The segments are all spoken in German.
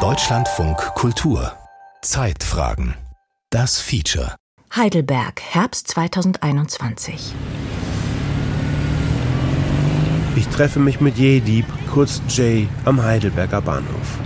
Deutschlandfunk Kultur Zeitfragen Das Feature Heidelberg, Herbst 2021. Ich treffe mich mit Jedieb, kurz Jay, am Heidelberger Bahnhof.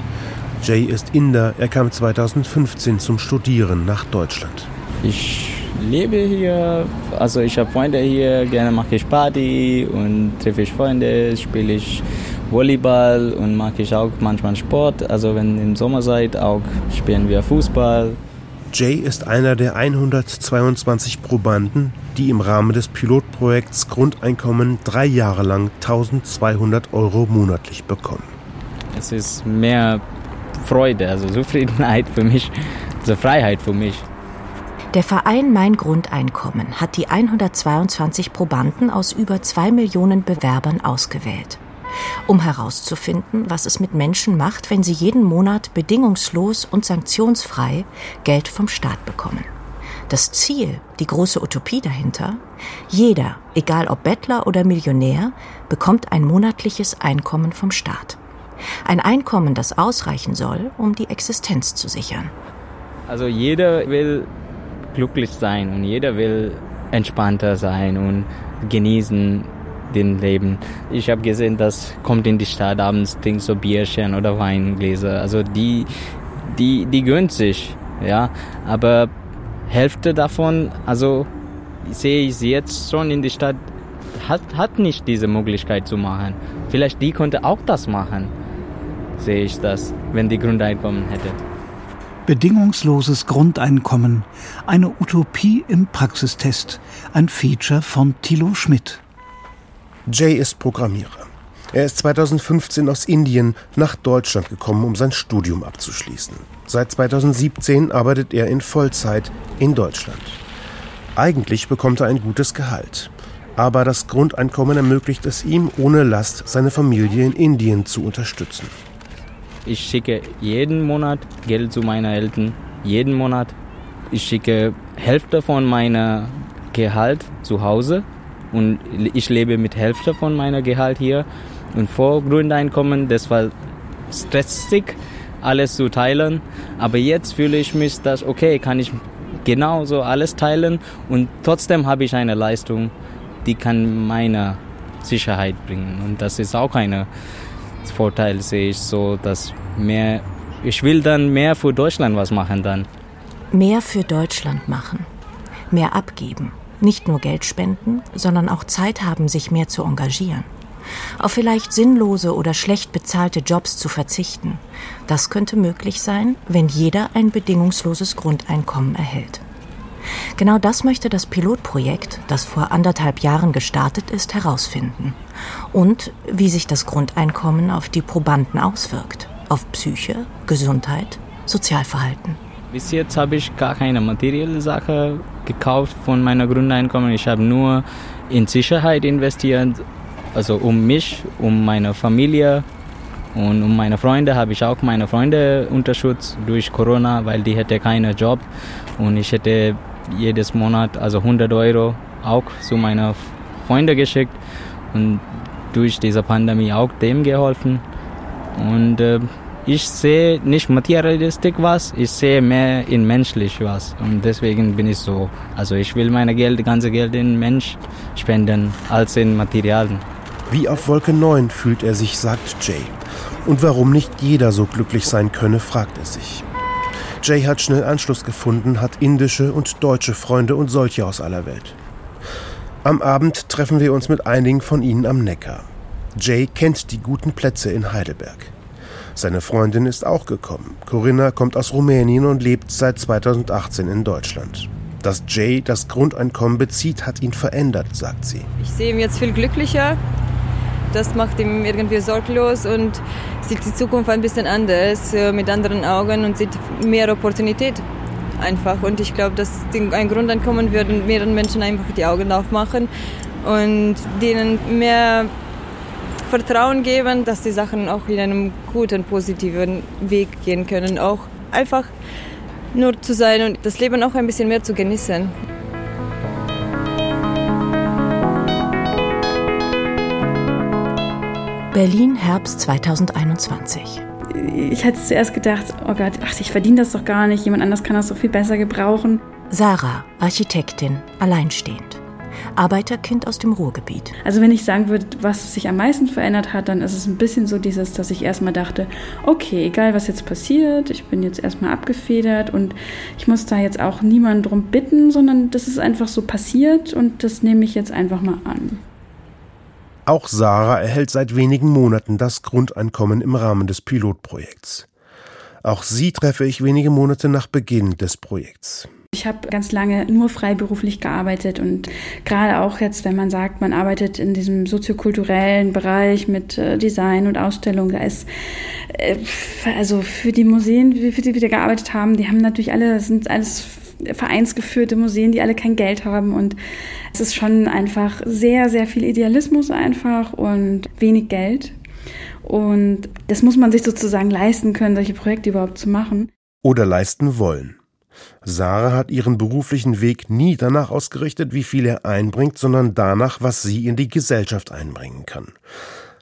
Jay ist Inder, er kam 2015 zum Studieren nach Deutschland. Ich lebe hier, also ich habe Freunde hier, gerne mache ich Party und treffe ich Freunde, spiele ich Volleyball und mache ich auch manchmal Sport. Also wenn im Sommer seid, auch spielen wir Fußball. Jay ist einer der 122 Probanden, die im Rahmen des Pilotprojekts Grundeinkommen drei Jahre lang 1200 Euro monatlich bekommen. Es ist mehr Freude, also Zufriedenheit für mich, also Freiheit für mich. Der Verein Mein Grundeinkommen hat die 122 Probanden aus über zwei Millionen Bewerbern ausgewählt um herauszufinden, was es mit Menschen macht, wenn sie jeden Monat bedingungslos und sanktionsfrei Geld vom Staat bekommen. Das Ziel, die große Utopie dahinter, jeder, egal ob Bettler oder Millionär, bekommt ein monatliches Einkommen vom Staat. Ein Einkommen, das ausreichen soll, um die Existenz zu sichern. Also jeder will glücklich sein und jeder will entspannter sein und genießen den Leben. Ich habe gesehen, das kommt in die Stadt abends, Ding so Bierchen oder Weingläser. Also die, die, die gönnt sich, ja. Aber Hälfte davon, also sehe ich sie jetzt schon in die Stadt, hat, hat nicht diese Möglichkeit zu machen. Vielleicht die konnte auch das machen, sehe ich das, wenn die Grundeinkommen hätte. Bedingungsloses Grundeinkommen, eine Utopie im Praxistest, ein Feature von Thilo Schmidt. Jay ist Programmierer. Er ist 2015 aus Indien nach Deutschland gekommen, um sein Studium abzuschließen. Seit 2017 arbeitet er in Vollzeit in Deutschland. Eigentlich bekommt er ein gutes Gehalt. Aber das Grundeinkommen ermöglicht es ihm, ohne Last seine Familie in Indien zu unterstützen. Ich schicke jeden Monat Geld zu meinen Eltern. Jeden Monat. Ich schicke Hälfte von meinem Gehalt zu Hause und ich lebe mit Hälfte von meiner Gehalt hier. Und vor Grundeinkommen, das war stressig, alles zu teilen. Aber jetzt fühle ich mich, dass okay, kann ich genauso alles teilen und trotzdem habe ich eine Leistung, die kann meine Sicherheit bringen. Und das ist auch ein Vorteil, sehe ich so, dass mehr, ich will dann mehr für Deutschland was machen dann. Mehr für Deutschland machen, mehr abgeben. Nicht nur Geld spenden, sondern auch Zeit haben, sich mehr zu engagieren. Auf vielleicht sinnlose oder schlecht bezahlte Jobs zu verzichten. Das könnte möglich sein, wenn jeder ein bedingungsloses Grundeinkommen erhält. Genau das möchte das Pilotprojekt, das vor anderthalb Jahren gestartet ist, herausfinden. Und wie sich das Grundeinkommen auf die Probanden auswirkt. Auf Psyche, Gesundheit, Sozialverhalten. Bis jetzt habe ich gar keine materielle Sache gekauft von meiner Grundeinkommen. Ich habe nur in Sicherheit investiert, also um mich, um meine Familie und um meine Freunde habe ich auch meine Freunde unterstützt durch Corona, weil die hätte keinen Job und ich hätte jedes Monat also 100 Euro auch zu meinen Freunden geschickt und durch diese Pandemie auch dem geholfen und äh, ich sehe nicht materialistisch was, ich sehe mehr in menschlich was. Und deswegen bin ich so. Also ich will meine Geld, ganze Geld in Mensch spenden, als in Materialien. Wie auf Wolke 9 fühlt er sich, sagt Jay. Und warum nicht jeder so glücklich sein könne, fragt er sich. Jay hat schnell Anschluss gefunden, hat indische und deutsche Freunde und solche aus aller Welt. Am Abend treffen wir uns mit einigen von ihnen am Neckar. Jay kennt die guten Plätze in Heidelberg. Seine Freundin ist auch gekommen. Corinna kommt aus Rumänien und lebt seit 2018 in Deutschland. Dass Jay das Grundeinkommen bezieht, hat ihn verändert, sagt sie. Ich sehe ihn jetzt viel glücklicher. Das macht ihn irgendwie sorglos und sieht die Zukunft ein bisschen anders, äh, mit anderen Augen und sieht mehr Opportunität einfach. Und ich glaube, dass ein Grundeinkommen würde mehreren Menschen einfach die Augen aufmachen und denen mehr Vertrauen geben, dass die Sachen auch in einem guten, positiven Weg gehen können. Auch einfach nur zu sein und das Leben auch ein bisschen mehr zu genießen. Berlin, Herbst 2021. Ich hatte zuerst gedacht, oh Gott, ach, ich verdiene das doch gar nicht, jemand anders kann das so viel besser gebrauchen. Sarah, Architektin, alleinstehend. Arbeiterkind aus dem Ruhrgebiet. Also wenn ich sagen würde, was sich am meisten verändert hat, dann ist es ein bisschen so dieses, dass ich erstmal dachte, okay, egal was jetzt passiert, ich bin jetzt erstmal abgefedert und ich muss da jetzt auch niemanden drum bitten, sondern das ist einfach so passiert und das nehme ich jetzt einfach mal an. Auch Sarah erhält seit wenigen Monaten das Grundeinkommen im Rahmen des Pilotprojekts. Auch sie treffe ich wenige Monate nach Beginn des Projekts. Ich habe ganz lange nur freiberuflich gearbeitet und gerade auch jetzt, wenn man sagt, man arbeitet in diesem soziokulturellen Bereich mit äh, Design und Ausstellung, da ist äh, also für die Museen, für die wir gearbeitet haben, die haben natürlich alle, das sind alles vereinsgeführte Museen, die alle kein Geld haben und es ist schon einfach sehr, sehr viel Idealismus einfach und wenig Geld. Und das muss man sich sozusagen leisten können, solche Projekte überhaupt zu machen. Oder leisten wollen. Sarah hat ihren beruflichen Weg nie danach ausgerichtet, wie viel er einbringt, sondern danach, was sie in die Gesellschaft einbringen kann.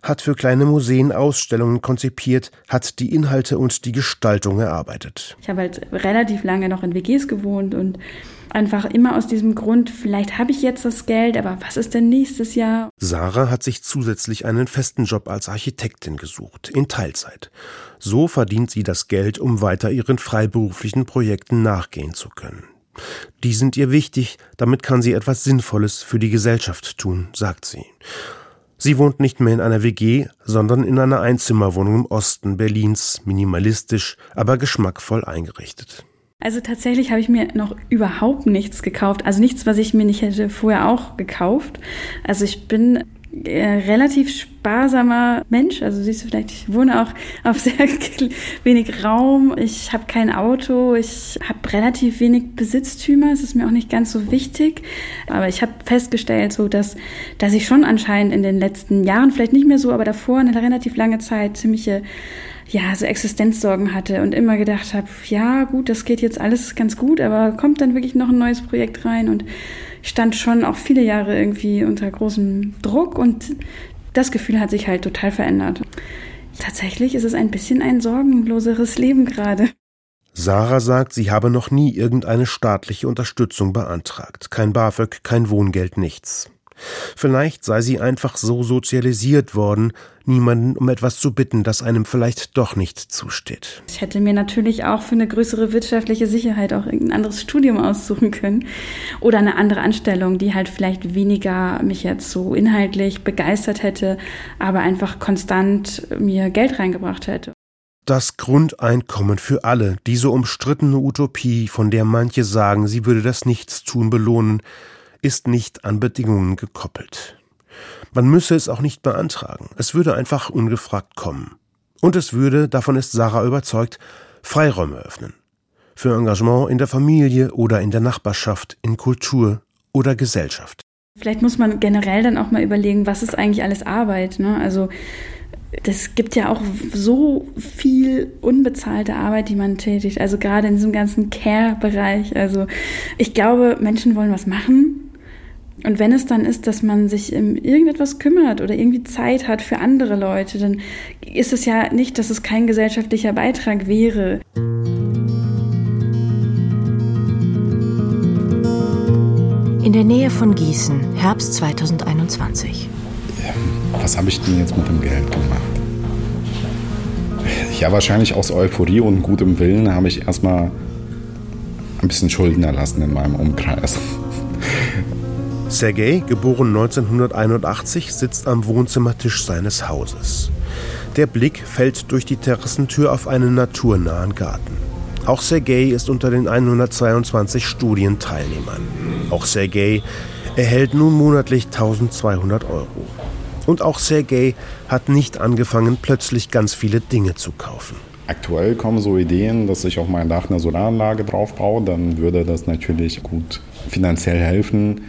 Hat für kleine Museen Ausstellungen konzipiert, hat die Inhalte und die Gestaltung erarbeitet. Ich habe halt relativ lange noch in WGs gewohnt und einfach immer aus diesem Grund, vielleicht habe ich jetzt das Geld, aber was ist denn nächstes Jahr? Sarah hat sich zusätzlich einen festen Job als Architektin gesucht, in Teilzeit. So verdient sie das Geld, um weiter ihren freiberuflichen Projekten nachgehen zu können. Die sind ihr wichtig, damit kann sie etwas Sinnvolles für die Gesellschaft tun, sagt sie. Sie wohnt nicht mehr in einer WG, sondern in einer Einzimmerwohnung im Osten Berlins, minimalistisch, aber geschmackvoll eingerichtet. Also tatsächlich habe ich mir noch überhaupt nichts gekauft. Also nichts, was ich mir nicht hätte vorher auch gekauft. Also ich bin äh, relativ sparsamer Mensch. Also siehst du vielleicht, ich wohne auch auf sehr wenig Raum. Ich habe kein Auto. Ich habe relativ wenig Besitztümer. Es ist mir auch nicht ganz so wichtig. Aber ich habe festgestellt, so dass, dass ich schon anscheinend in den letzten Jahren, vielleicht nicht mehr so, aber davor eine relativ lange Zeit ziemliche ja, so Existenzsorgen hatte und immer gedacht habe, ja, gut, das geht jetzt alles ganz gut, aber kommt dann wirklich noch ein neues Projekt rein und stand schon auch viele Jahre irgendwie unter großem Druck und das Gefühl hat sich halt total verändert. Tatsächlich ist es ein bisschen ein sorgenloseres Leben gerade. Sarah sagt, sie habe noch nie irgendeine staatliche Unterstützung beantragt. Kein BAföG, kein Wohngeld, nichts. Vielleicht sei sie einfach so sozialisiert worden, niemanden um etwas zu bitten, das einem vielleicht doch nicht zusteht. Ich hätte mir natürlich auch für eine größere wirtschaftliche Sicherheit auch irgendein anderes Studium aussuchen können oder eine andere Anstellung, die halt vielleicht weniger mich jetzt so inhaltlich begeistert hätte, aber einfach konstant mir Geld reingebracht hätte. Das Grundeinkommen für alle, diese umstrittene Utopie, von der manche sagen, sie würde das Nichtstun belohnen, ist nicht an Bedingungen gekoppelt. Man müsse es auch nicht beantragen, es würde einfach ungefragt kommen. Und es würde, davon ist Sarah überzeugt, Freiräume öffnen. Für Engagement in der Familie oder in der Nachbarschaft, in Kultur oder Gesellschaft. Vielleicht muss man generell dann auch mal überlegen, was ist eigentlich alles Arbeit. Ne? Also das gibt ja auch so viel unbezahlte Arbeit, die man tätigt. Also gerade in diesem ganzen Care-Bereich. Also ich glaube, Menschen wollen was machen und wenn es dann ist, dass man sich um irgendetwas kümmert oder irgendwie Zeit hat für andere Leute, dann ist es ja nicht, dass es kein gesellschaftlicher Beitrag wäre. In der Nähe von Gießen, Herbst 2021. Was habe ich denn jetzt mit dem Geld gemacht? Ja, wahrscheinlich aus Euphorie und gutem Willen habe ich erstmal ein bisschen Schulden erlassen in meinem Umkreis. Sergei, geboren 1981, sitzt am Wohnzimmertisch seines Hauses. Der Blick fällt durch die Terrassentür auf einen naturnahen Garten. Auch Sergei ist unter den 122 Studienteilnehmern. Auch Sergei erhält nun monatlich 1200 Euro. Und auch Sergei hat nicht angefangen, plötzlich ganz viele Dinge zu kaufen. Aktuell kommen so Ideen, dass ich auf mein Dach eine Solaranlage drauf baue. Dann würde das natürlich gut finanziell helfen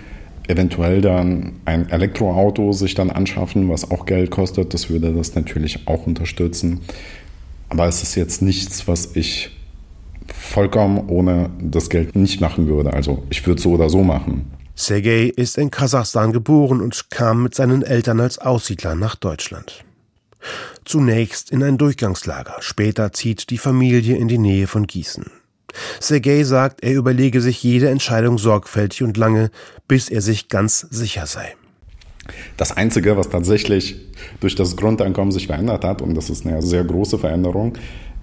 eventuell dann ein Elektroauto sich dann anschaffen, was auch Geld kostet. Das würde das natürlich auch unterstützen. Aber es ist jetzt nichts, was ich vollkommen ohne das Geld nicht machen würde. Also ich würde so oder so machen. Sergei ist in Kasachstan geboren und kam mit seinen Eltern als Aussiedler nach Deutschland. Zunächst in ein Durchgangslager, später zieht die Familie in die Nähe von Gießen. Sergei sagt, er überlege sich jede Entscheidung sorgfältig und lange, bis er sich ganz sicher sei. Das Einzige, was tatsächlich durch das Grundeinkommen sich verändert hat, und das ist eine sehr große Veränderung,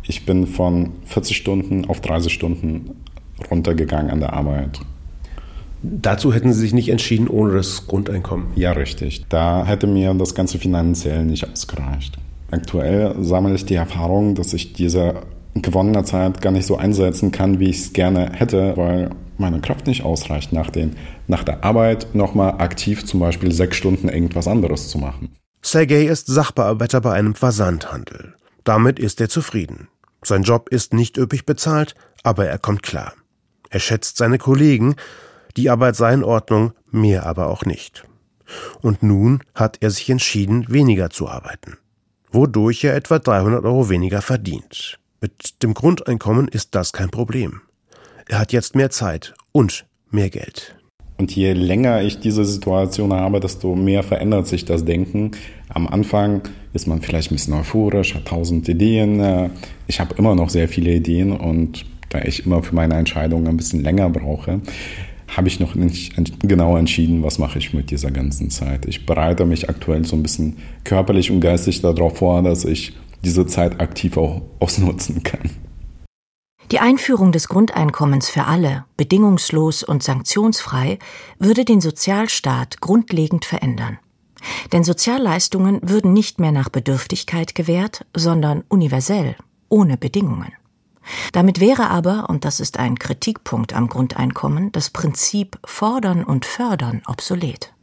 ich bin von 40 Stunden auf 30 Stunden runtergegangen an der Arbeit. Dazu hätten Sie sich nicht entschieden ohne das Grundeinkommen? Ja, richtig. Da hätte mir das Ganze finanziell nicht ausgereicht. Aktuell sammle ich die Erfahrung, dass ich diese gewonnene Zeit gar nicht so einsetzen kann, wie ich es gerne hätte, weil meine Kraft nicht ausreicht, nach, den, nach der Arbeit nochmal aktiv zum Beispiel sechs Stunden irgendwas anderes zu machen. Sergei ist Sachbearbeiter bei einem Versandhandel. Damit ist er zufrieden. Sein Job ist nicht üppig bezahlt, aber er kommt klar. Er schätzt seine Kollegen, die Arbeit sei in Ordnung, mehr aber auch nicht. Und nun hat er sich entschieden, weniger zu arbeiten, wodurch er etwa 300 Euro weniger verdient. Mit dem Grundeinkommen ist das kein Problem. Er hat jetzt mehr Zeit und mehr Geld. Und je länger ich diese Situation habe, desto mehr verändert sich das Denken. Am Anfang ist man vielleicht ein bisschen euphorisch, hat tausend Ideen. Ich habe immer noch sehr viele Ideen und da ich immer für meine Entscheidungen ein bisschen länger brauche, habe ich noch nicht genau entschieden, was mache ich mit dieser ganzen Zeit. Ich bereite mich aktuell so ein bisschen körperlich und geistig darauf vor, dass ich diese Zeit aktiv auch ausnutzen kann. Die Einführung des Grundeinkommens für alle, bedingungslos und sanktionsfrei, würde den Sozialstaat grundlegend verändern. Denn Sozialleistungen würden nicht mehr nach Bedürftigkeit gewährt, sondern universell, ohne Bedingungen. Damit wäre aber, und das ist ein Kritikpunkt am Grundeinkommen, das Prinzip Fordern und Fördern obsolet.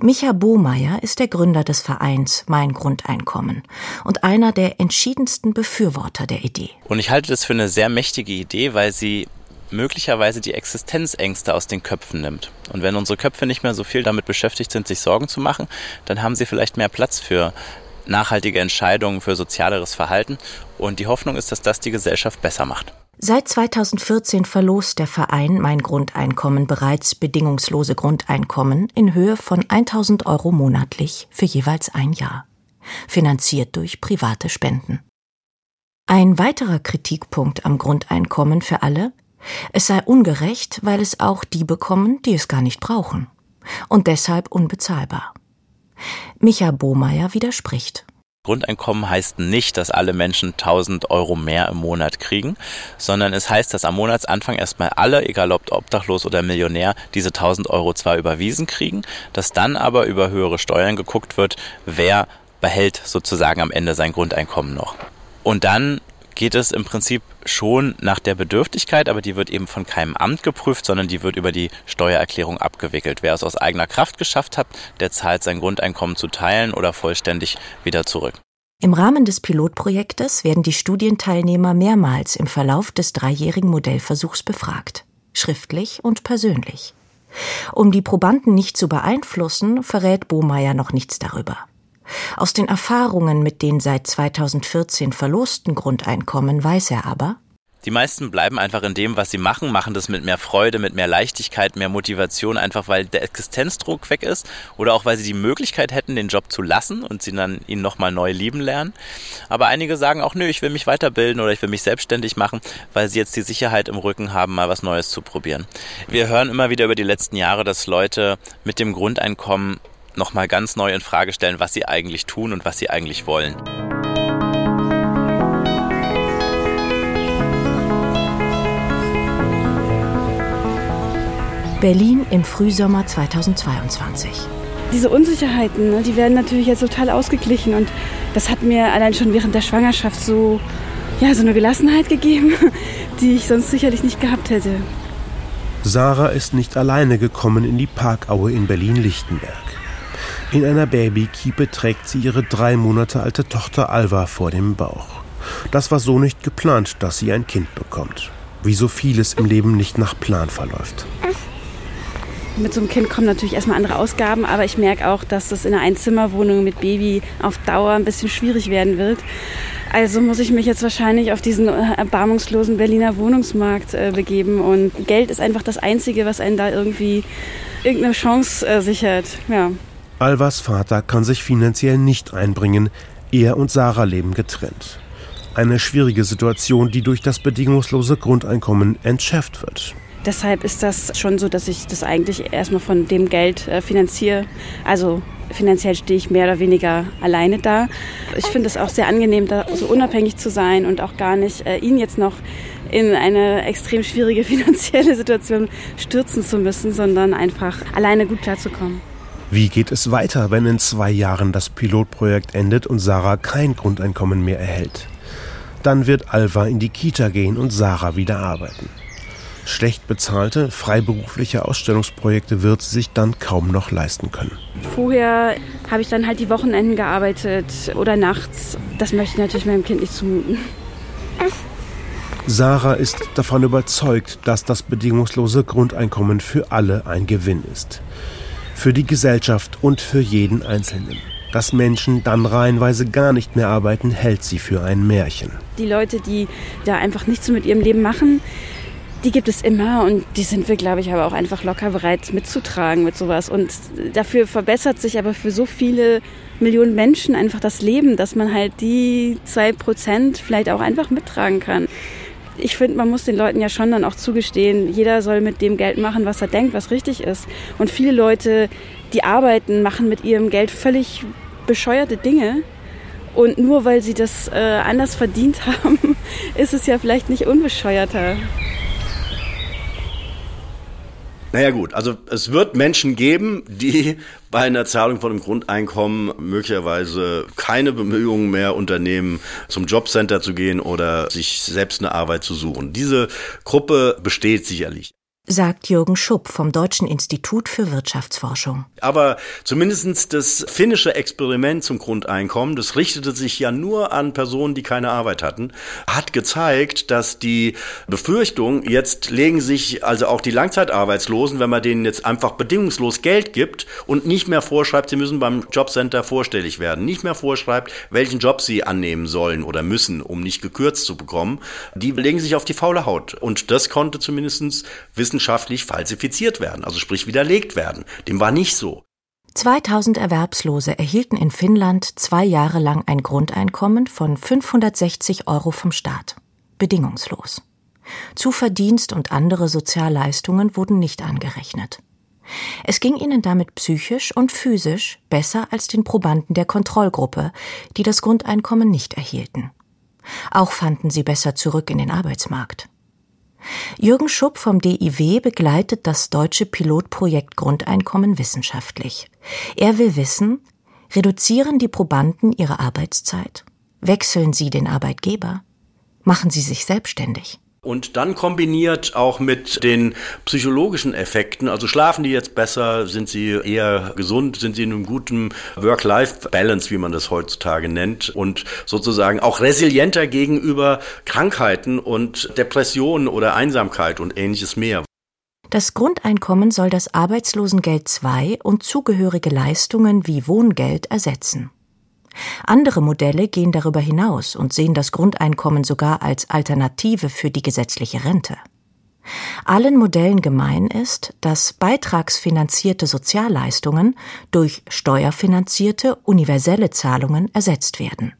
Micha Bohmeier ist der Gründer des Vereins Mein Grundeinkommen und einer der entschiedensten Befürworter der Idee. Und ich halte das für eine sehr mächtige Idee, weil sie möglicherweise die Existenzängste aus den Köpfen nimmt. Und wenn unsere Köpfe nicht mehr so viel damit beschäftigt sind, sich Sorgen zu machen, dann haben sie vielleicht mehr Platz für nachhaltige Entscheidungen, für sozialeres Verhalten. Und die Hoffnung ist, dass das die Gesellschaft besser macht. Seit 2014 verlost der Verein Mein Grundeinkommen bereits bedingungslose Grundeinkommen in Höhe von 1000 Euro monatlich für jeweils ein Jahr, finanziert durch private Spenden. Ein weiterer Kritikpunkt am Grundeinkommen für alle, es sei ungerecht, weil es auch die bekommen, die es gar nicht brauchen und deshalb unbezahlbar. Micha Bohmeier widerspricht. Grundeinkommen heißt nicht, dass alle Menschen 1000 Euro mehr im Monat kriegen, sondern es heißt, dass am Monatsanfang erstmal alle, egal ob obdachlos oder Millionär, diese 1000 Euro zwar überwiesen kriegen, dass dann aber über höhere Steuern geguckt wird, wer behält sozusagen am Ende sein Grundeinkommen noch. Und dann geht es im Prinzip schon nach der Bedürftigkeit, aber die wird eben von keinem Amt geprüft, sondern die wird über die Steuererklärung abgewickelt. Wer es aus eigener Kraft geschafft hat, der zahlt sein Grundeinkommen zu teilen oder vollständig wieder zurück. Im Rahmen des Pilotprojektes werden die Studienteilnehmer mehrmals im Verlauf des dreijährigen Modellversuchs befragt, schriftlich und persönlich. Um die Probanden nicht zu beeinflussen, verrät Bohmeier noch nichts darüber. Aus den Erfahrungen mit den seit 2014 verlosten Grundeinkommen weiß er aber, die meisten bleiben einfach in dem, was sie machen, machen das mit mehr Freude, mit mehr Leichtigkeit, mehr Motivation, einfach weil der Existenzdruck weg ist oder auch weil sie die Möglichkeit hätten, den Job zu lassen und sie dann ihn nochmal neu lieben lernen. Aber einige sagen auch, nö, ich will mich weiterbilden oder ich will mich selbstständig machen, weil sie jetzt die Sicherheit im Rücken haben, mal was Neues zu probieren. Wir hören immer wieder über die letzten Jahre, dass Leute mit dem Grundeinkommen nochmal ganz neu in Frage stellen, was sie eigentlich tun und was sie eigentlich wollen. Berlin im Frühsommer 2022. Diese Unsicherheiten, ne, die werden natürlich jetzt total ausgeglichen und das hat mir allein schon während der Schwangerschaft so, ja, so eine Gelassenheit gegeben, die ich sonst sicherlich nicht gehabt hätte. Sarah ist nicht alleine gekommen in die Parkaue in Berlin-Lichtenberg. In einer Babykiepe trägt sie ihre drei Monate alte Tochter Alva vor dem Bauch. Das war so nicht geplant, dass sie ein Kind bekommt. Wie so vieles im Leben nicht nach Plan verläuft. Mit so einem Kind kommen natürlich erstmal andere Ausgaben, aber ich merke auch, dass das in einer Einzimmerwohnung mit Baby auf Dauer ein bisschen schwierig werden wird. Also muss ich mich jetzt wahrscheinlich auf diesen äh, erbarmungslosen Berliner Wohnungsmarkt äh, begeben. Und Geld ist einfach das Einzige, was einen da irgendwie irgendeine Chance äh, sichert. Ja. Alvas Vater kann sich finanziell nicht einbringen, er und Sarah leben getrennt. Eine schwierige Situation, die durch das bedingungslose Grundeinkommen entschärft wird. Deshalb ist das schon so, dass ich das eigentlich erstmal von dem Geld äh, finanziere. Also finanziell stehe ich mehr oder weniger alleine da. Ich finde es auch sehr angenehm, da so unabhängig zu sein und auch gar nicht äh, ihn jetzt noch in eine extrem schwierige finanzielle Situation stürzen zu müssen, sondern einfach alleine gut klarzukommen. Wie geht es weiter, wenn in zwei Jahren das Pilotprojekt endet und Sarah kein Grundeinkommen mehr erhält? Dann wird Alva in die Kita gehen und Sarah wieder arbeiten. Schlecht bezahlte, freiberufliche Ausstellungsprojekte wird sie sich dann kaum noch leisten können. Vorher habe ich dann halt die Wochenenden gearbeitet oder nachts. Das möchte ich natürlich meinem Kind nicht zumuten. Sarah ist davon überzeugt, dass das bedingungslose Grundeinkommen für alle ein Gewinn ist für die Gesellschaft und für jeden Einzelnen. Dass Menschen dann reihenweise gar nicht mehr arbeiten, hält sie für ein Märchen. Die Leute, die da einfach nichts mit ihrem Leben machen, die gibt es immer und die sind wir, glaube ich, aber auch einfach locker bereit mitzutragen mit sowas. Und dafür verbessert sich aber für so viele Millionen Menschen einfach das Leben, dass man halt die zwei Prozent vielleicht auch einfach mittragen kann ich finde, man muss den Leuten ja schon dann auch zugestehen, jeder soll mit dem Geld machen, was er denkt, was richtig ist. Und viele Leute, die arbeiten, machen mit ihrem Geld völlig bescheuerte Dinge. Und nur weil sie das äh, anders verdient haben, ist es ja vielleicht nicht unbescheuerter. Naja gut, also es wird Menschen geben, die bei einer Zahlung von einem Grundeinkommen möglicherweise keine Bemühungen mehr unternehmen, zum Jobcenter zu gehen oder sich selbst eine Arbeit zu suchen. Diese Gruppe besteht sicherlich sagt Jürgen Schupp vom Deutschen Institut für Wirtschaftsforschung. Aber zumindestens das finnische Experiment zum Grundeinkommen, das richtete sich ja nur an Personen, die keine Arbeit hatten, hat gezeigt, dass die Befürchtung, jetzt legen sich also auch die Langzeitarbeitslosen, wenn man denen jetzt einfach bedingungslos Geld gibt und nicht mehr vorschreibt, sie müssen beim Jobcenter vorstellig werden, nicht mehr vorschreibt, welchen Job sie annehmen sollen oder müssen, um nicht gekürzt zu bekommen, die legen sich auf die faule Haut. Und das konnte zumindestens wissen wissenschaftlich falsifiziert werden, also sprich widerlegt werden. Dem war nicht so. 2000 Erwerbslose erhielten in Finnland zwei Jahre lang ein Grundeinkommen von 560 Euro vom Staat. Bedingungslos. Zuverdienst und andere Sozialleistungen wurden nicht angerechnet. Es ging ihnen damit psychisch und physisch besser als den Probanden der Kontrollgruppe, die das Grundeinkommen nicht erhielten. Auch fanden sie besser zurück in den Arbeitsmarkt. Jürgen Schupp vom DIW begleitet das deutsche Pilotprojekt Grundeinkommen wissenschaftlich. Er will wissen, reduzieren die Probanden ihre Arbeitszeit? Wechseln sie den Arbeitgeber? Machen sie sich selbstständig? Und dann kombiniert auch mit den psychologischen Effekten, also schlafen die jetzt besser, sind sie eher gesund, sind sie in einem guten Work-Life-Balance, wie man das heutzutage nennt, und sozusagen auch resilienter gegenüber Krankheiten und Depressionen oder Einsamkeit und ähnliches mehr. Das Grundeinkommen soll das Arbeitslosengeld II und zugehörige Leistungen wie Wohngeld ersetzen. Andere Modelle gehen darüber hinaus und sehen das Grundeinkommen sogar als Alternative für die gesetzliche Rente. Allen Modellen gemein ist, dass beitragsfinanzierte Sozialleistungen durch steuerfinanzierte universelle Zahlungen ersetzt werden.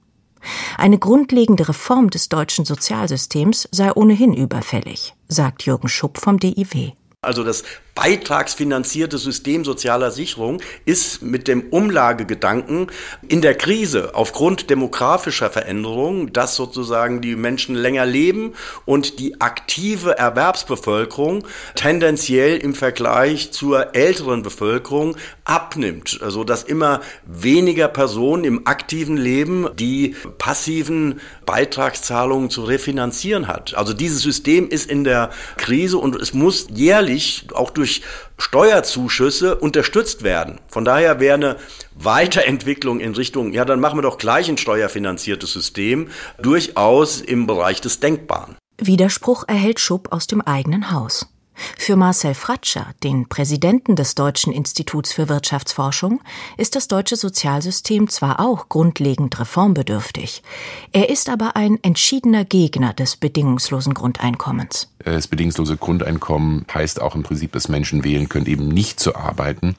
Eine grundlegende Reform des deutschen Sozialsystems sei ohnehin überfällig, sagt Jürgen Schupp vom DIW. Also das beitragsfinanzierte System sozialer Sicherung ist mit dem Umlagegedanken in der Krise aufgrund demografischer Veränderungen, dass sozusagen die Menschen länger leben und die aktive Erwerbsbevölkerung tendenziell im Vergleich zur älteren Bevölkerung abnimmt, also dass immer weniger Personen im aktiven Leben die passiven Beitragszahlungen zu refinanzieren hat. Also dieses System ist in der Krise und es muss jährlich auch durch durch Steuerzuschüsse unterstützt werden. Von daher wäre eine Weiterentwicklung in Richtung, ja, dann machen wir doch gleich ein steuerfinanziertes System, durchaus im Bereich des Denkbaren. Widerspruch erhält Schupp aus dem eigenen Haus. Für Marcel Fratscher, den Präsidenten des Deutschen Instituts für Wirtschaftsforschung, ist das deutsche Sozialsystem zwar auch grundlegend reformbedürftig, er ist aber ein entschiedener Gegner des bedingungslosen Grundeinkommens. Das bedingungslose Grundeinkommen heißt auch im Prinzip, dass Menschen wählen können, eben nicht zu arbeiten.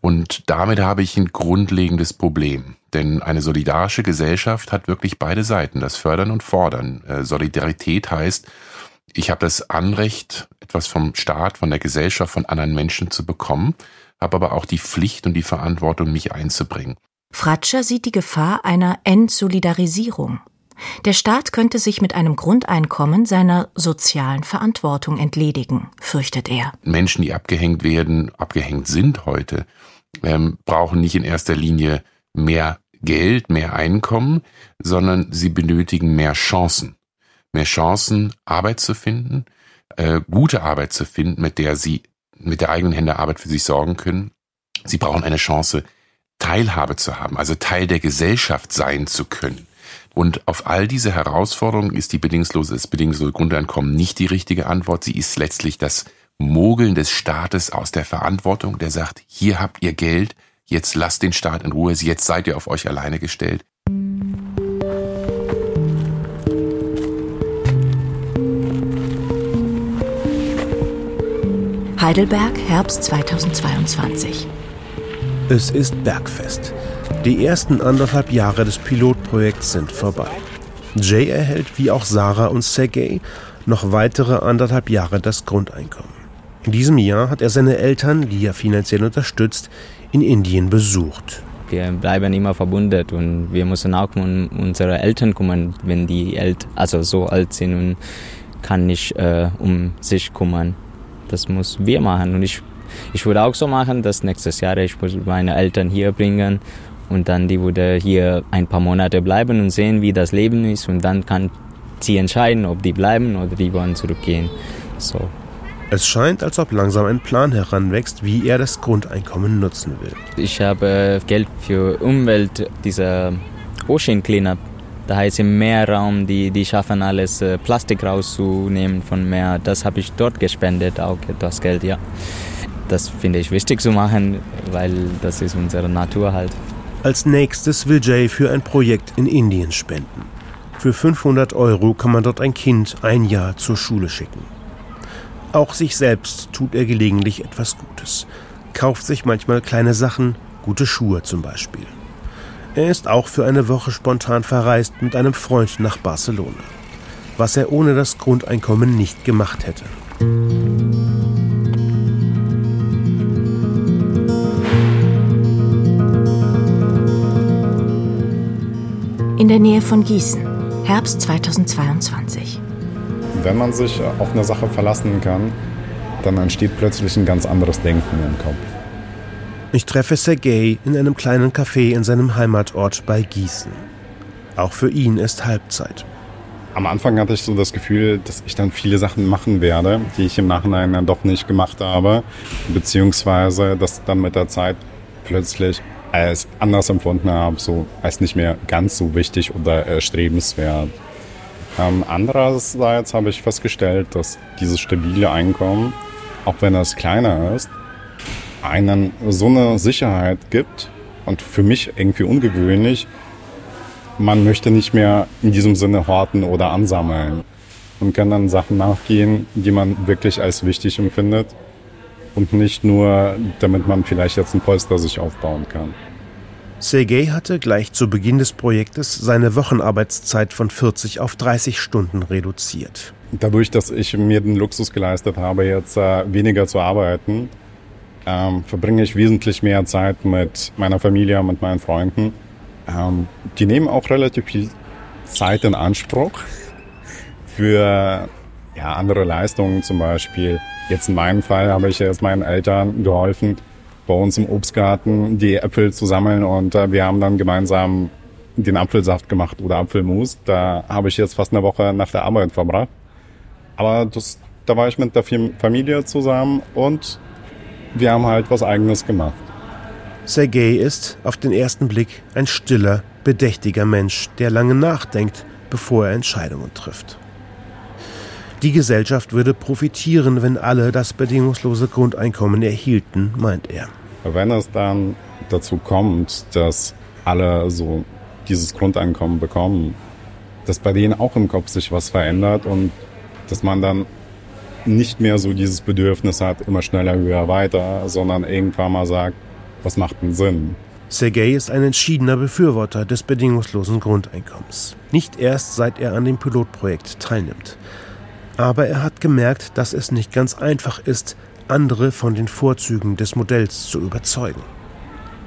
Und damit habe ich ein grundlegendes Problem. Denn eine solidarische Gesellschaft hat wirklich beide Seiten, das Fördern und Fordern. Äh, Solidarität heißt, ich habe das Anrecht, etwas vom Staat, von der Gesellschaft, von anderen Menschen zu bekommen, habe aber auch die Pflicht und die Verantwortung, mich einzubringen. Fratscher sieht die Gefahr einer Entsolidarisierung. Der Staat könnte sich mit einem Grundeinkommen seiner sozialen Verantwortung entledigen, fürchtet er. Menschen, die abgehängt werden, abgehängt sind heute, ähm, brauchen nicht in erster Linie mehr Geld, mehr Einkommen, sondern sie benötigen mehr Chancen. Mehr Chancen, Arbeit zu finden, äh, gute Arbeit zu finden, mit der sie mit der eigenen Hände Arbeit für sich sorgen können. Sie brauchen eine Chance, Teilhabe zu haben, also Teil der Gesellschaft sein zu können. Und auf all diese Herausforderungen ist die bedingungslose, das bedingungslose Grundeinkommen nicht die richtige Antwort. Sie ist letztlich das Mogeln des Staates aus der Verantwortung, der sagt, hier habt ihr Geld, jetzt lasst den Staat in Ruhe, jetzt seid ihr auf euch alleine gestellt. Heidelberg, Herbst 2022. Es ist Bergfest. Die ersten anderthalb Jahre des Pilotprojekts sind vorbei. Jay erhält, wie auch Sarah und Sergei, noch weitere anderthalb Jahre das Grundeinkommen. In diesem Jahr hat er seine Eltern, die er finanziell unterstützt, in Indien besucht. Wir bleiben immer verbunden und wir müssen auch um unsere Eltern kümmern, wenn die Eltern also so alt sind und kann nicht äh, um sich kümmern. Das muss wir machen und ich ich würde auch so machen, dass nächstes Jahr ich meine Eltern hier bringen und dann die würde hier ein paar Monate bleiben und sehen, wie das Leben ist und dann kann sie entscheiden, ob die bleiben oder die wollen zurückgehen. So. Es scheint, als ob langsam ein Plan heranwächst, wie er das Grundeinkommen nutzen will. Ich habe Geld für Umwelt, dieser Ocean Cleanup. Da heißt im Meerraum, die, die schaffen alles, äh, Plastik rauszunehmen von Meer. Das habe ich dort gespendet, auch das Geld, ja. Das finde ich wichtig zu machen, weil das ist unsere Natur halt. Als nächstes will Jay für ein Projekt in Indien spenden. Für 500 Euro kann man dort ein Kind ein Jahr zur Schule schicken. Auch sich selbst tut er gelegentlich etwas Gutes. Kauft sich manchmal kleine Sachen, gute Schuhe zum Beispiel. Er ist auch für eine Woche spontan verreist mit einem Freund nach Barcelona. Was er ohne das Grundeinkommen nicht gemacht hätte. in der Nähe von Gießen, Herbst 2022. Wenn man sich auf eine Sache verlassen kann, dann entsteht plötzlich ein ganz anderes Denken im Kopf. Ich treffe Sergei in einem kleinen Café in seinem Heimatort bei Gießen. Auch für ihn ist Halbzeit. Am Anfang hatte ich so das Gefühl, dass ich dann viele Sachen machen werde, die ich im Nachhinein dann doch nicht gemacht habe, beziehungsweise dass dann mit der Zeit plötzlich als anders empfunden habe, so als nicht mehr ganz so wichtig oder erstrebenswert. Ähm, andererseits habe ich festgestellt, dass dieses stabile Einkommen, auch wenn es kleiner ist, einen so eine Sicherheit gibt und für mich irgendwie ungewöhnlich, man möchte nicht mehr in diesem Sinne horten oder ansammeln und kann dann Sachen nachgehen, die man wirklich als wichtig empfindet und nicht nur, damit man vielleicht jetzt ein Polster sich aufbauen kann. Sergei hatte gleich zu Beginn des Projektes seine Wochenarbeitszeit von 40 auf 30 Stunden reduziert. Dadurch, dass ich mir den Luxus geleistet habe, jetzt äh, weniger zu arbeiten, ähm, verbringe ich wesentlich mehr Zeit mit meiner Familie, mit meinen Freunden. Ähm, die nehmen auch relativ viel Zeit in Anspruch für ja, andere Leistungen zum Beispiel. Jetzt in meinem Fall habe ich jetzt meinen Eltern geholfen, bei uns im Obstgarten die Äpfel zu sammeln und äh, wir haben dann gemeinsam den Apfelsaft gemacht oder Apfelmus. Da habe ich jetzt fast eine Woche nach der Arbeit verbracht. Aber das, da war ich mit der Familie zusammen und wir haben halt was eigenes gemacht. Sergei ist auf den ersten Blick ein stiller, bedächtiger Mensch, der lange nachdenkt, bevor er Entscheidungen trifft. Die Gesellschaft würde profitieren, wenn alle das bedingungslose Grundeinkommen erhielten, meint er. Wenn es dann dazu kommt, dass alle so dieses Grundeinkommen bekommen, dass bei denen auch im Kopf sich was verändert und dass man dann nicht mehr so dieses Bedürfnis hat, immer schneller, höher, weiter, sondern irgendwann mal sagt, was macht denn Sinn? Sergei ist ein entschiedener Befürworter des bedingungslosen Grundeinkommens. Nicht erst seit er an dem Pilotprojekt teilnimmt. Aber er hat gemerkt, dass es nicht ganz einfach ist, andere von den Vorzügen des Modells zu überzeugen.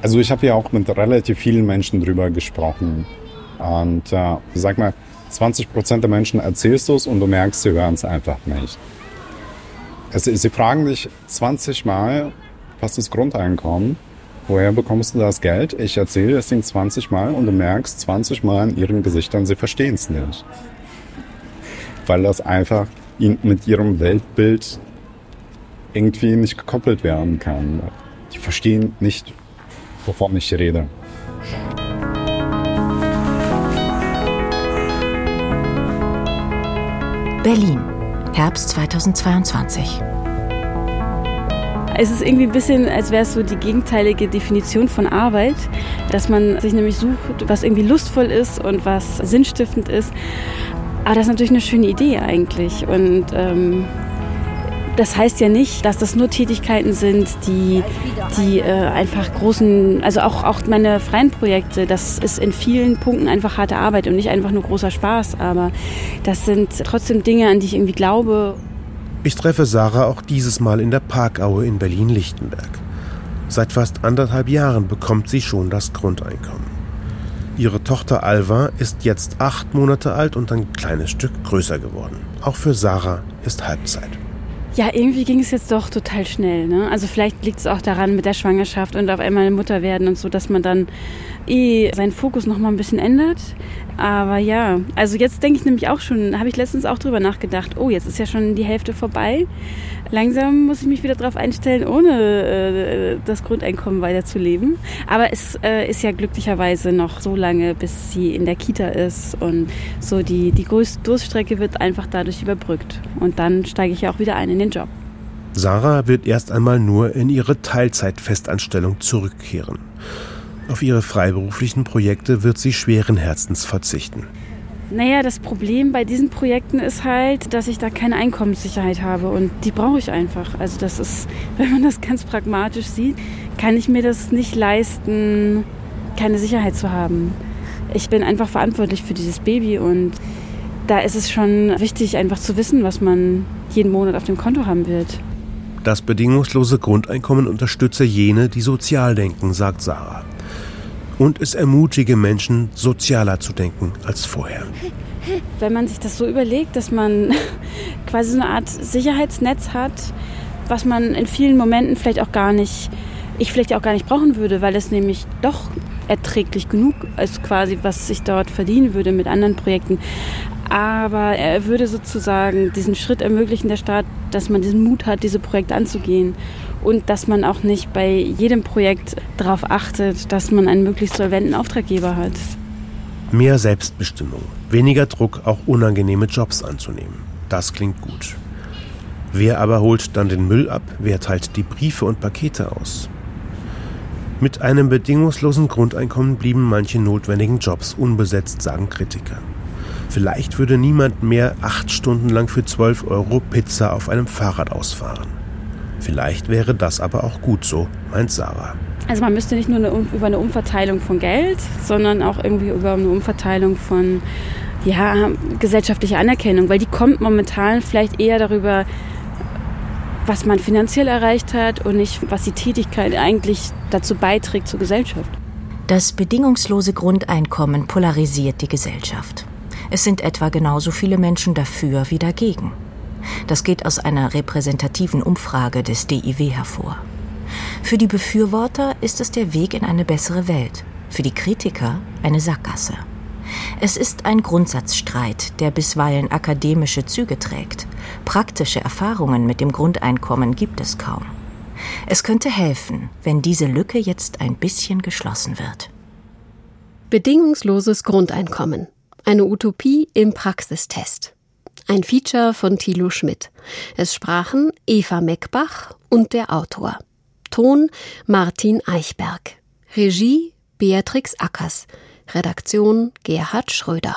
Also ich habe ja auch mit relativ vielen Menschen drüber gesprochen. Und äh, sag mal, 20 Prozent der Menschen erzählst du es und du merkst, sie hören es einfach nicht. Also, sie fragen dich 20 Mal, was ist Grundeinkommen? Woher bekommst du das Geld? Ich erzähle es ihnen 20 Mal und du merkst 20 Mal in ihren Gesichtern, sie verstehen es nicht. Weil das einfach mit ihrem Weltbild irgendwie nicht gekoppelt werden kann. Die verstehen nicht, wovon ich rede. Berlin, Herbst 2022. Es ist irgendwie ein bisschen, als wäre es so die gegenteilige Definition von Arbeit, dass man sich nämlich sucht, was irgendwie lustvoll ist und was sinnstiftend ist. Aber das ist natürlich eine schöne Idee eigentlich. Und ähm, das heißt ja nicht, dass das nur Tätigkeiten sind, die, die äh, einfach großen, also auch, auch meine freien Projekte, das ist in vielen Punkten einfach harte Arbeit und nicht einfach nur großer Spaß, aber das sind trotzdem Dinge, an die ich irgendwie glaube. Ich treffe Sarah auch dieses Mal in der Parkaue in Berlin-Lichtenberg. Seit fast anderthalb Jahren bekommt sie schon das Grundeinkommen. Ihre Tochter Alva ist jetzt acht Monate alt und ein kleines Stück größer geworden. Auch für Sarah ist Halbzeit. Ja, irgendwie ging es jetzt doch total schnell. Ne? Also vielleicht liegt es auch daran mit der Schwangerschaft und auf einmal Mutter werden und so, dass man dann eh seinen Fokus noch mal ein bisschen ändert. Aber ja, also jetzt denke ich nämlich auch schon, habe ich letztens auch drüber nachgedacht, oh, jetzt ist ja schon die Hälfte vorbei. Langsam muss ich mich wieder darauf einstellen, ohne äh, das Grundeinkommen weiterzuleben. Aber es äh, ist ja glücklicherweise noch so lange, bis sie in der Kita ist. Und so die, die Durststrecke wird einfach dadurch überbrückt. Und dann steige ich ja auch wieder ein in den Job. Sarah wird erst einmal nur in ihre Teilzeitfestanstellung zurückkehren. Auf ihre freiberuflichen Projekte wird sie schweren Herzens verzichten. Naja, das Problem bei diesen Projekten ist halt, dass ich da keine Einkommenssicherheit habe und die brauche ich einfach. Also das ist, wenn man das ganz pragmatisch sieht, kann ich mir das nicht leisten, keine Sicherheit zu haben. Ich bin einfach verantwortlich für dieses Baby und da ist es schon wichtig, einfach zu wissen, was man jeden Monat auf dem Konto haben wird. Das bedingungslose Grundeinkommen unterstütze jene, die sozial denken, sagt Sarah und es ermutige Menschen, sozialer zu denken als vorher. Wenn man sich das so überlegt, dass man quasi so eine Art Sicherheitsnetz hat, was man in vielen Momenten vielleicht auch gar nicht, ich vielleicht auch gar nicht brauchen würde, weil es nämlich doch erträglich genug ist, quasi, was ich dort verdienen würde mit anderen Projekten. Aber er würde sozusagen diesen Schritt ermöglichen, der Staat, dass man diesen Mut hat, diese Projekte anzugehen und dass man auch nicht bei jedem Projekt darauf achtet, dass man einen möglichst solventen Auftraggeber hat. Mehr Selbstbestimmung, weniger Druck, auch unangenehme Jobs anzunehmen. Das klingt gut. Wer aber holt dann den Müll ab? Wer teilt die Briefe und Pakete aus? Mit einem bedingungslosen Grundeinkommen blieben manche notwendigen Jobs unbesetzt, sagen Kritiker. Vielleicht würde niemand mehr acht Stunden lang für 12 Euro Pizza auf einem Fahrrad ausfahren. Vielleicht wäre das aber auch gut so, meint Sarah. Also man müsste nicht nur eine, über eine Umverteilung von Geld, sondern auch irgendwie über eine Umverteilung von ja, gesellschaftlicher Anerkennung, weil die kommt momentan vielleicht eher darüber, was man finanziell erreicht hat und nicht, was die Tätigkeit eigentlich dazu beiträgt zur Gesellschaft. Das bedingungslose Grundeinkommen polarisiert die Gesellschaft. Es sind etwa genauso viele Menschen dafür wie dagegen. Das geht aus einer repräsentativen Umfrage des DIW hervor. Für die Befürworter ist es der Weg in eine bessere Welt, für die Kritiker eine Sackgasse. Es ist ein Grundsatzstreit, der bisweilen akademische Züge trägt. Praktische Erfahrungen mit dem Grundeinkommen gibt es kaum. Es könnte helfen, wenn diese Lücke jetzt ein bisschen geschlossen wird. Bedingungsloses Grundeinkommen. Eine Utopie im Praxistest. Ein Feature von Thilo Schmidt. Es sprachen Eva Meckbach und der Autor. Ton Martin Eichberg. Regie Beatrix Ackers. Redaktion Gerhard Schröder.